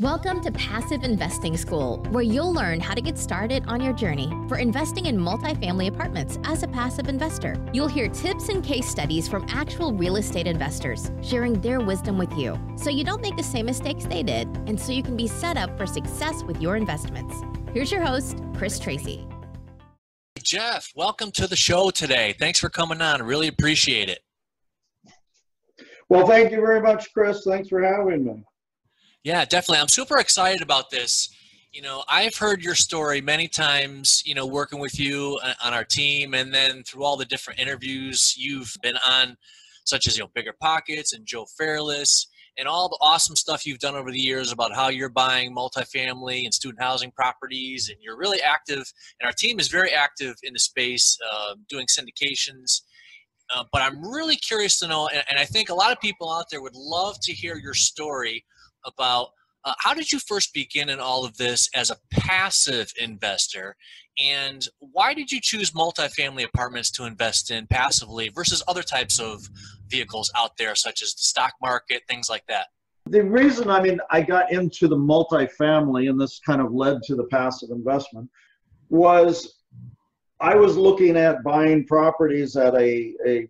Welcome to Passive Investing School, where you'll learn how to get started on your journey for investing in multifamily apartments as a passive investor. You'll hear tips and case studies from actual real estate investors, sharing their wisdom with you so you don't make the same mistakes they did and so you can be set up for success with your investments. Here's your host, Chris Tracy. Jeff, welcome to the show today. Thanks for coming on. Really appreciate it. Well, thank you very much, Chris. Thanks for having me. Yeah, definitely. I'm super excited about this. You know, I've heard your story many times, you know, working with you on our team and then through all the different interviews you've been on, such as, you know, Bigger Pockets and Joe Fairless and all the awesome stuff you've done over the years about how you're buying multifamily and student housing properties. And you're really active, and our team is very active in the space, uh, doing syndications. Uh, but I'm really curious to know, and, and I think a lot of people out there would love to hear your story about uh, how did you first begin in all of this as a passive investor? And why did you choose multifamily apartments to invest in passively versus other types of vehicles out there such as the stock market things like that? The reason i mean i got into the multifamily and this kind of led to the passive investment was i was looking at buying properties at a, a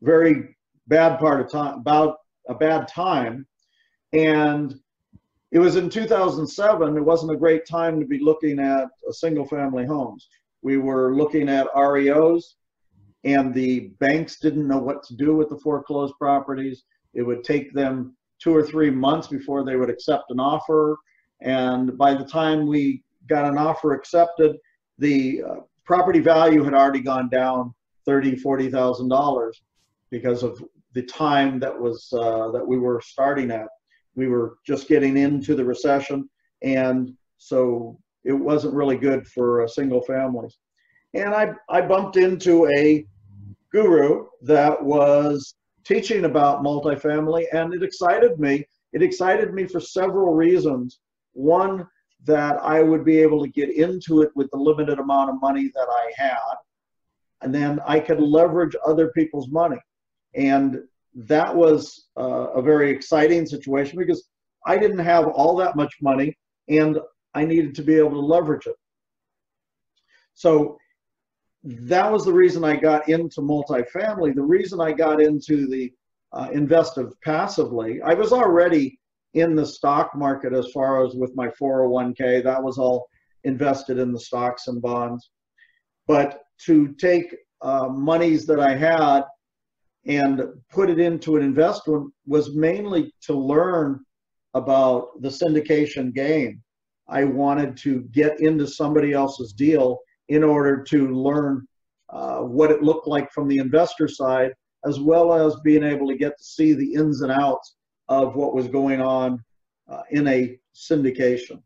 very bad part of time about a bad time and it was in 2007. It wasn't a great time to be looking at single family homes. We were looking at REOs, and the banks didn't know what to do with the foreclosed properties. It would take them two or three months before they would accept an offer. And by the time we got an offer accepted, the uh, property value had already gone down thirty, forty thousand dollars because of the time that was uh, that we were starting at we were just getting into the recession, and so it wasn't really good for uh, single families. And I, I bumped into a guru that was teaching about multifamily, and it excited me. It excited me for several reasons. One, that I would be able to get into it with the limited amount of money that I had, and then I could leverage other people's money. And that was uh, a very exciting situation because I didn't have all that much money and I needed to be able to leverage it. So that was the reason I got into multifamily. The reason I got into the uh, investive passively, I was already in the stock market as far as with my 401k, that was all invested in the stocks and bonds. But to take uh, monies that I had and put it into an investment was mainly to learn about the syndication game. I wanted to get into somebody else's deal in order to learn uh, what it looked like from the investor side, as well as being able to get to see the ins and outs of what was going on uh, in a syndication.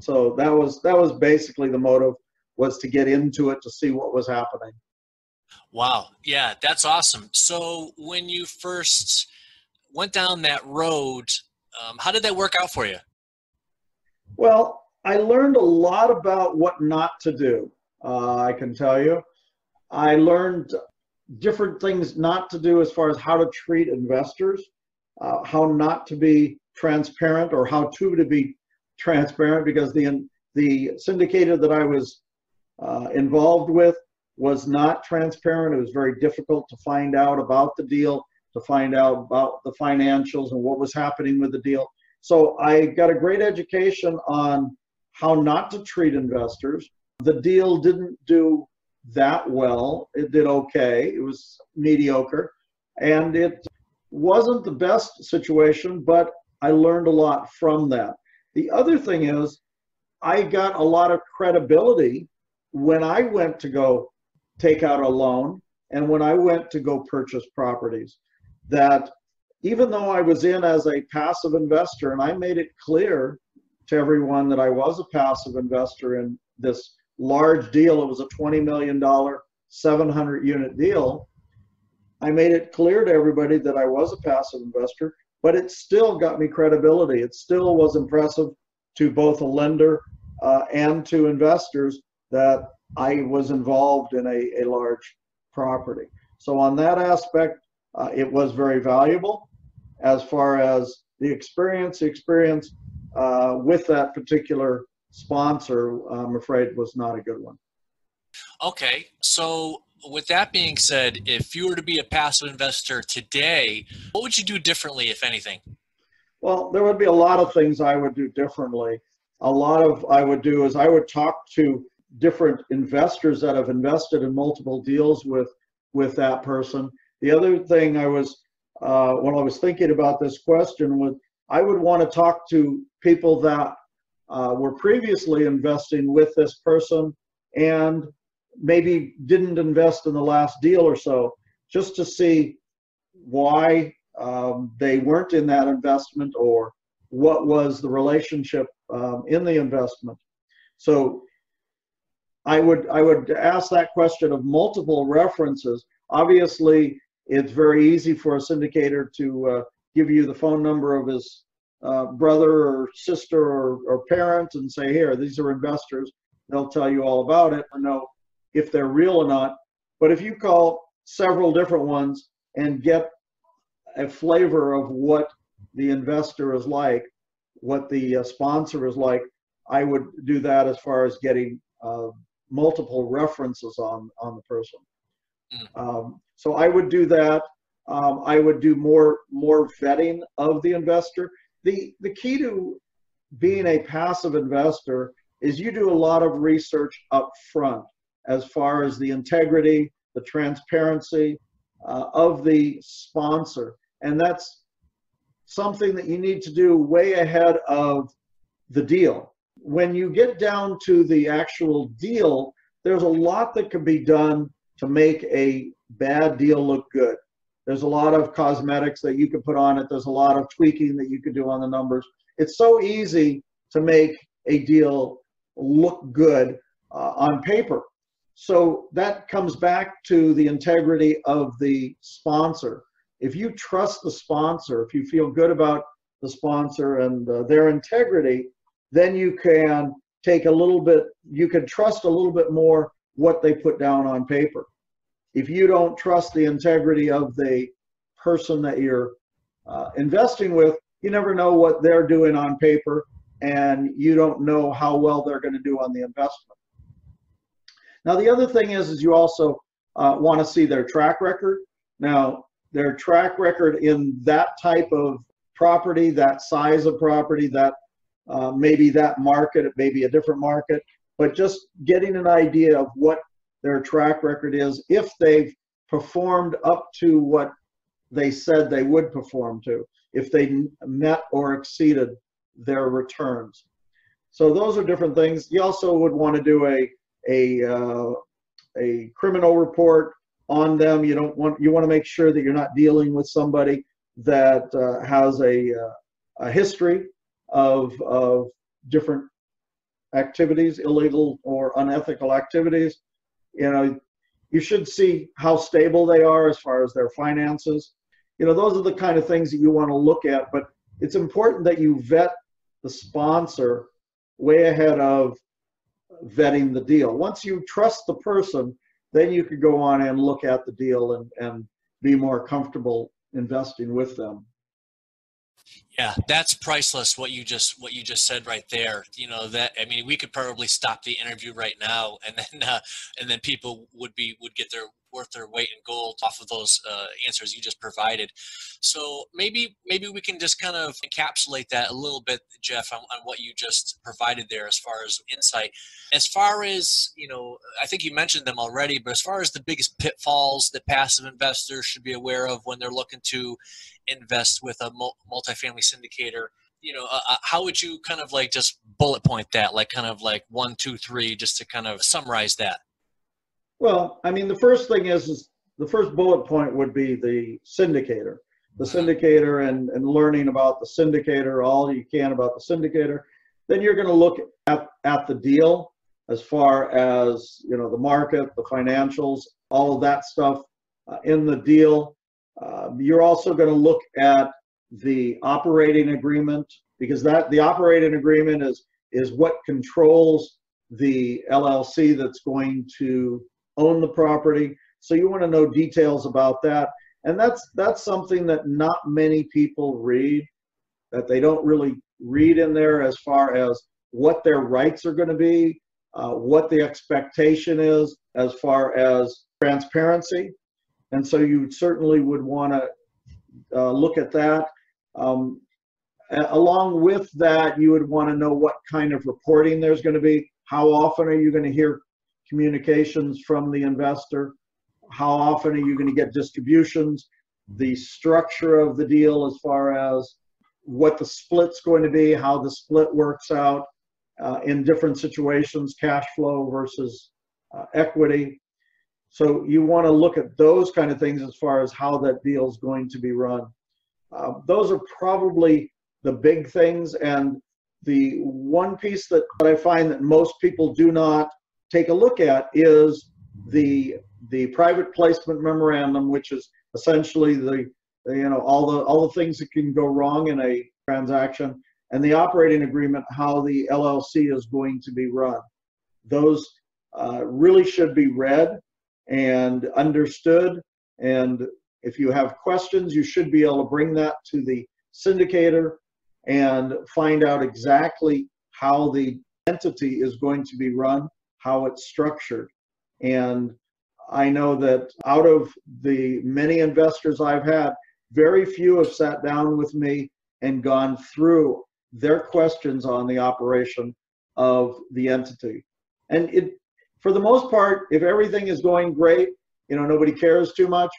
So that was that was basically the motive was to get into it to see what was happening. Wow. Yeah, that's awesome. So when you first went down that road, um, how did that work out for you? Well, I learned a lot about what not to do. Uh, I can tell you. I learned different things not to do as far as how to treat investors, uh, how not to be transparent, or how to to be transparent because the the syndicator that I was uh, involved with was not transparent. It was very difficult to find out about the deal, to find out about the financials and what was happening with the deal. So I got a great education on how not to treat investors. The deal didn't do that well. It did okay. It was mediocre. And it wasn't the best situation, but I learned a lot from that. The other thing is, I got a lot of credibility when I went to go take out a loan and when I went to go purchase properties that even though I was in as a passive investor and I made it clear to everyone that I was a passive investor in this large deal, it was a $20 million, 700 unit deal. I made it clear to everybody that I was a passive investor, but it still got me credibility. It still was impressive to both a lender uh, and to investors that I was involved in a, a large property. So on that aspect, uh, it was very valuable. As far as the experience, the experience uh, with that particular sponsor, I'm afraid, was not a good one. Okay, so with that being said, if you were to be a passive investor today, what would you do differently, if anything? Well, there would be a lot of things I would do differently. A lot of I would do is I would talk to different investors that have invested in multiple deals with with that person. The other thing I was uh, when I was thinking about this question was I would want to talk to people that uh, were previously investing with this person and maybe didn't invest in the last deal or so, just to see why um, they weren't in that investment or what was the relationship um, in the investment. So I would I would ask that question of multiple references. Obviously, it's very easy for a syndicator to uh, give you the phone number of his uh, brother or sister or, or parent and say, here, these are investors. They'll tell you all about it or know if they're real or not. But if you call several different ones and get a flavor of what the investor is like, what the uh, sponsor is like, I would do that as far as getting uh, multiple references on on the person. Mm. Um, so I would do that. Um, I would do more more vetting of the investor. The the key to being a passive investor is you do a lot of research up front as far as the integrity, the transparency uh, of the sponsor. And that's something that you need to do way ahead of the deal. When you get down to the actual deal, there's a lot that can be done to make a bad deal look good. There's a lot of cosmetics that you can put on it. There's a lot of tweaking that you could do on the numbers. It's so easy to make a deal look good uh, on paper. So that comes back to the integrity of the sponsor. If you trust the sponsor, if you feel good about the sponsor and uh, their integrity, then you can take a little bit, you can trust a little bit more what they put down on paper. If you don't trust the integrity of the person that you're uh, investing with, you never know what they're doing on paper and you don't know how well they're going to do on the investment. Now, the other thing is, is you also uh, want to see their track record. Now, their track record in that type of property, that size of property, that uh, maybe that market, it may be a different market, but just getting an idea of what their track record is, if they've performed up to what they said they would perform to, if they met or exceeded their returns. So those are different things. You also would want to do a a uh, a criminal report on them. You don't want you want to make sure that you're not dealing with somebody that uh, has a uh, a history of of different activities, illegal or unethical activities. You know, you should see how stable they are as far as their finances. You know, those are the kind of things that you want to look at. But it's important that you vet the sponsor way ahead of vetting the deal. Once you trust the person, then you could go on and look at the deal and, and be more comfortable investing with them. Yeah, that's priceless. What you just what you just said right there. You know that I mean, we could probably stop the interview right now, and then uh, and then people would be would get their worth their weight in gold off of those uh, answers you just provided. So maybe maybe we can just kind of encapsulate that a little bit, Jeff, on, on what you just provided there as far as insight. As far as you know, I think you mentioned them already, but as far as the biggest pitfalls that passive investors should be aware of when they're looking to invest with a multifamily syndicator you know, uh, uh, how would you kind of like just bullet point that, like kind of like one, two, three, just to kind of summarize that? Well, I mean, the first thing is, is the first bullet point would be the syndicator, the syndicator and, and learning about the syndicator, all you can about the syndicator. Then you're going to look at, at the deal as far as, you know, the market, the financials, all of that stuff uh, in the deal. Uh, you're also going to look at the operating agreement because that the operating agreement is is what controls the LLC that's going to own the property. So you want to know details about that. And that's that's something that not many people read. that they don't really read in there as far as what their rights are going to be, uh, what the expectation is as far as transparency. And so you certainly would want to uh, look at that. Um, along with that, you would want to know what kind of reporting there's going to be. How often are you going to hear communications from the investor? How often are you going to get distributions? The structure of the deal as far as what the split's going to be, how the split works out uh, in different situations, cash flow versus uh, equity. So you want to look at those kind of things as far as how that deal is going to be run. Uh, those are probably the big things. And the one piece that, that I find that most people do not take a look at is the the private placement memorandum, which is essentially the you know all the all the things that can go wrong in a transaction and the operating agreement how the llc is going to be run those uh, really should be read and understood and if you have questions you should be able to bring that to the syndicator and find out exactly how the entity is going to be run how it's structured and I know that out of the many investors I've had, very few have sat down with me and gone through their questions on the operation of the entity. And it, for the most part, if everything is going great, you know, nobody cares too much.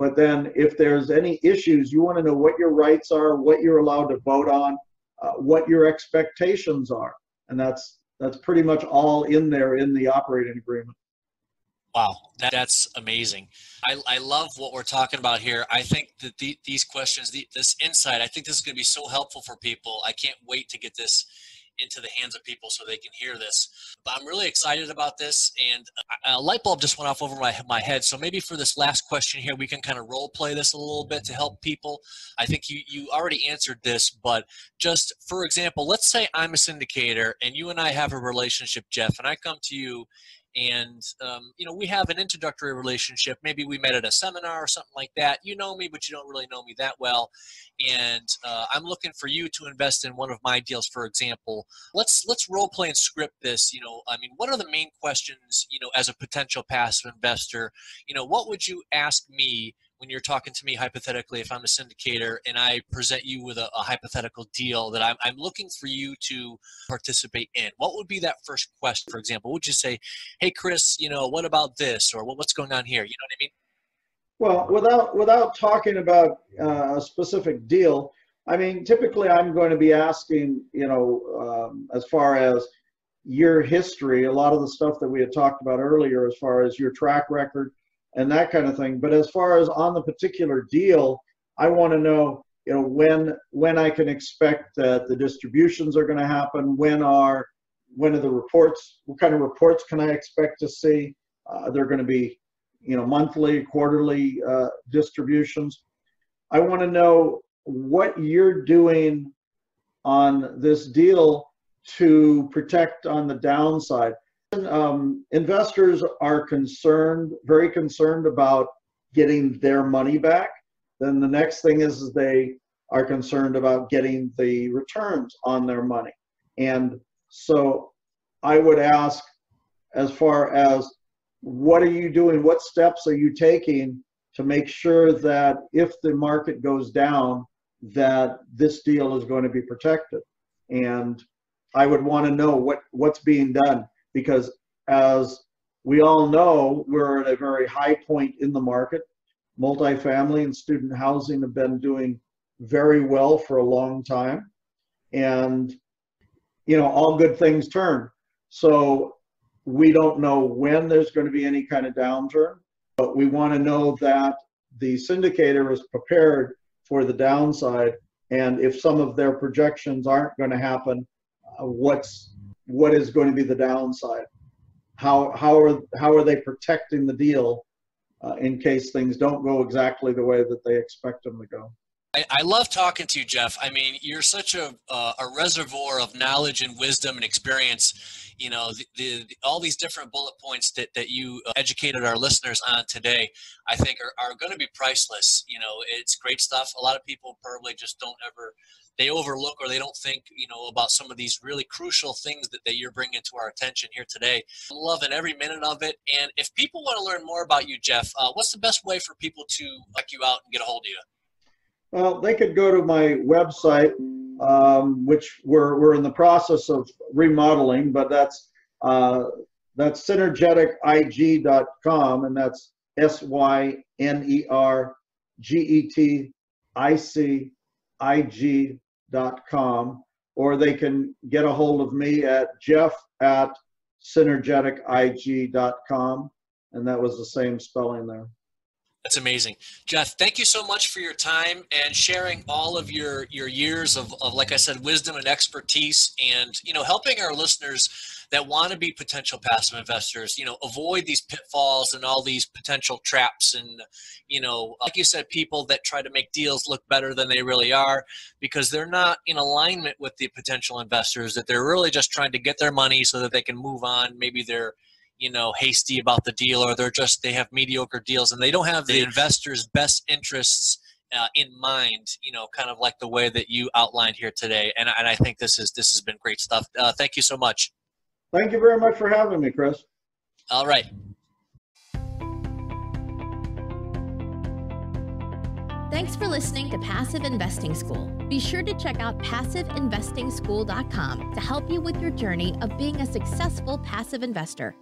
But then if there's any issues, you want to know what your rights are, what you're allowed to vote on, uh, what your expectations are. And that's that's pretty much all in there in the operating agreement. Wow, that, that's amazing. I, I love what we're talking about here. I think that the, these questions, the, this insight, I think this is going to be so helpful for people. I can't wait to get this into the hands of people so they can hear this. But I'm really excited about this, and a light bulb just went off over my my head. So maybe for this last question here, we can kind of role play this a little bit to help people. I think you you already answered this, but just for example, let's say I'm a syndicator and you and I have a relationship, Jeff, and I come to you and um, you know we have an introductory relationship. Maybe we met at a seminar or something like that. You know me but you don't really know me that well. And uh, i'm looking for you to invest in one of my deals. For example let's let's role play and script this you know. I mean what are the main questions you know as a potential passive investor? You know what would you ask me when you're talking to me hypothetically, if I'm a syndicator and I present you with a, a hypothetical deal that I'm, I'm looking for you to participate in, what would be that first question, for example? Would you say, hey, Chris, you know, what about this? Or what's going on here? You know what I mean? Well, without without talking about uh, a specific deal, I mean, typically I'm going to be asking, you know, um, as far as your history, a lot of the stuff that we had talked about earlier, as far as your track record, and that kind of thing. But as far as on the particular deal, I want to know, you know, when when I can expect that the distributions are going to happen. When are when are the reports? What kind of reports can I expect to see? Uh, they're going to be, you know, monthly, quarterly uh, distributions. I want to know what you're doing on this deal to protect on the downside um, investors are concerned, very concerned about getting their money back. Then the next thing is, is they are concerned about getting the returns on their money. And so I would ask, as far as what are you doing? What steps are you taking to make sure that if the market goes down, that this deal is going to be protected? And I would want to know what, what's being done because as we all know, we're at a very high point in the market. Multifamily and student housing have been doing very well for a long time. And, you know, all good things turn. So we don't know when there's going to be any kind of downturn, but we want to know that the syndicator is prepared for the downside. And if some of their projections aren't going to happen, uh, what's what is going to be the downside? How how are how are they protecting the deal uh, in case things don't go exactly the way that they expect them to go? I, I love talking to you, Jeff. I mean, you're such a uh, a reservoir of knowledge and wisdom and experience. You know, the, the, all these different bullet points that, that you uh, educated our listeners on today, I think are, are going to be priceless. You know, it's great stuff. A lot of people probably just don't ever they overlook or they don't think you know about some of these really crucial things that, that you're bringing to our attention here today. Loving every minute of it. And if people want to learn more about you jeff uh, what's the best way for people to check you out and get a hold of you? Well they could go to my website um, which we're, we're in the process of remodeling but that's uh, that's synergetic.ig.com and that's s-y-n-e-r-g-e-t-i-c ig.com, or they can get a hold of me at jeff at synergetic.ig.com, and that was the same spelling there. That's amazing. Jeff, thank you so much for your time and sharing all of your, your years of, of, like I said, wisdom and expertise and, you know, helping our listeners that want to be potential passive investors, you know, avoid these pitfalls and all these potential traps. And, you know, like you said, people that try to make deals look better than they really are because they're not in alignment with the potential investors, that they're really just trying to get their money so that they can move on. Maybe they're, you know hasty about the deal or they're just they have mediocre deals and they don't have the investors best interests uh, in mind you know kind of like the way that you outlined here today and, and i think this is this has been great stuff uh, thank you so much thank you very much for having me chris all right Thanks for listening to Passive Investing School. Be sure to check out passiveinvestingschool.com to help you with your journey of being a successful passive investor.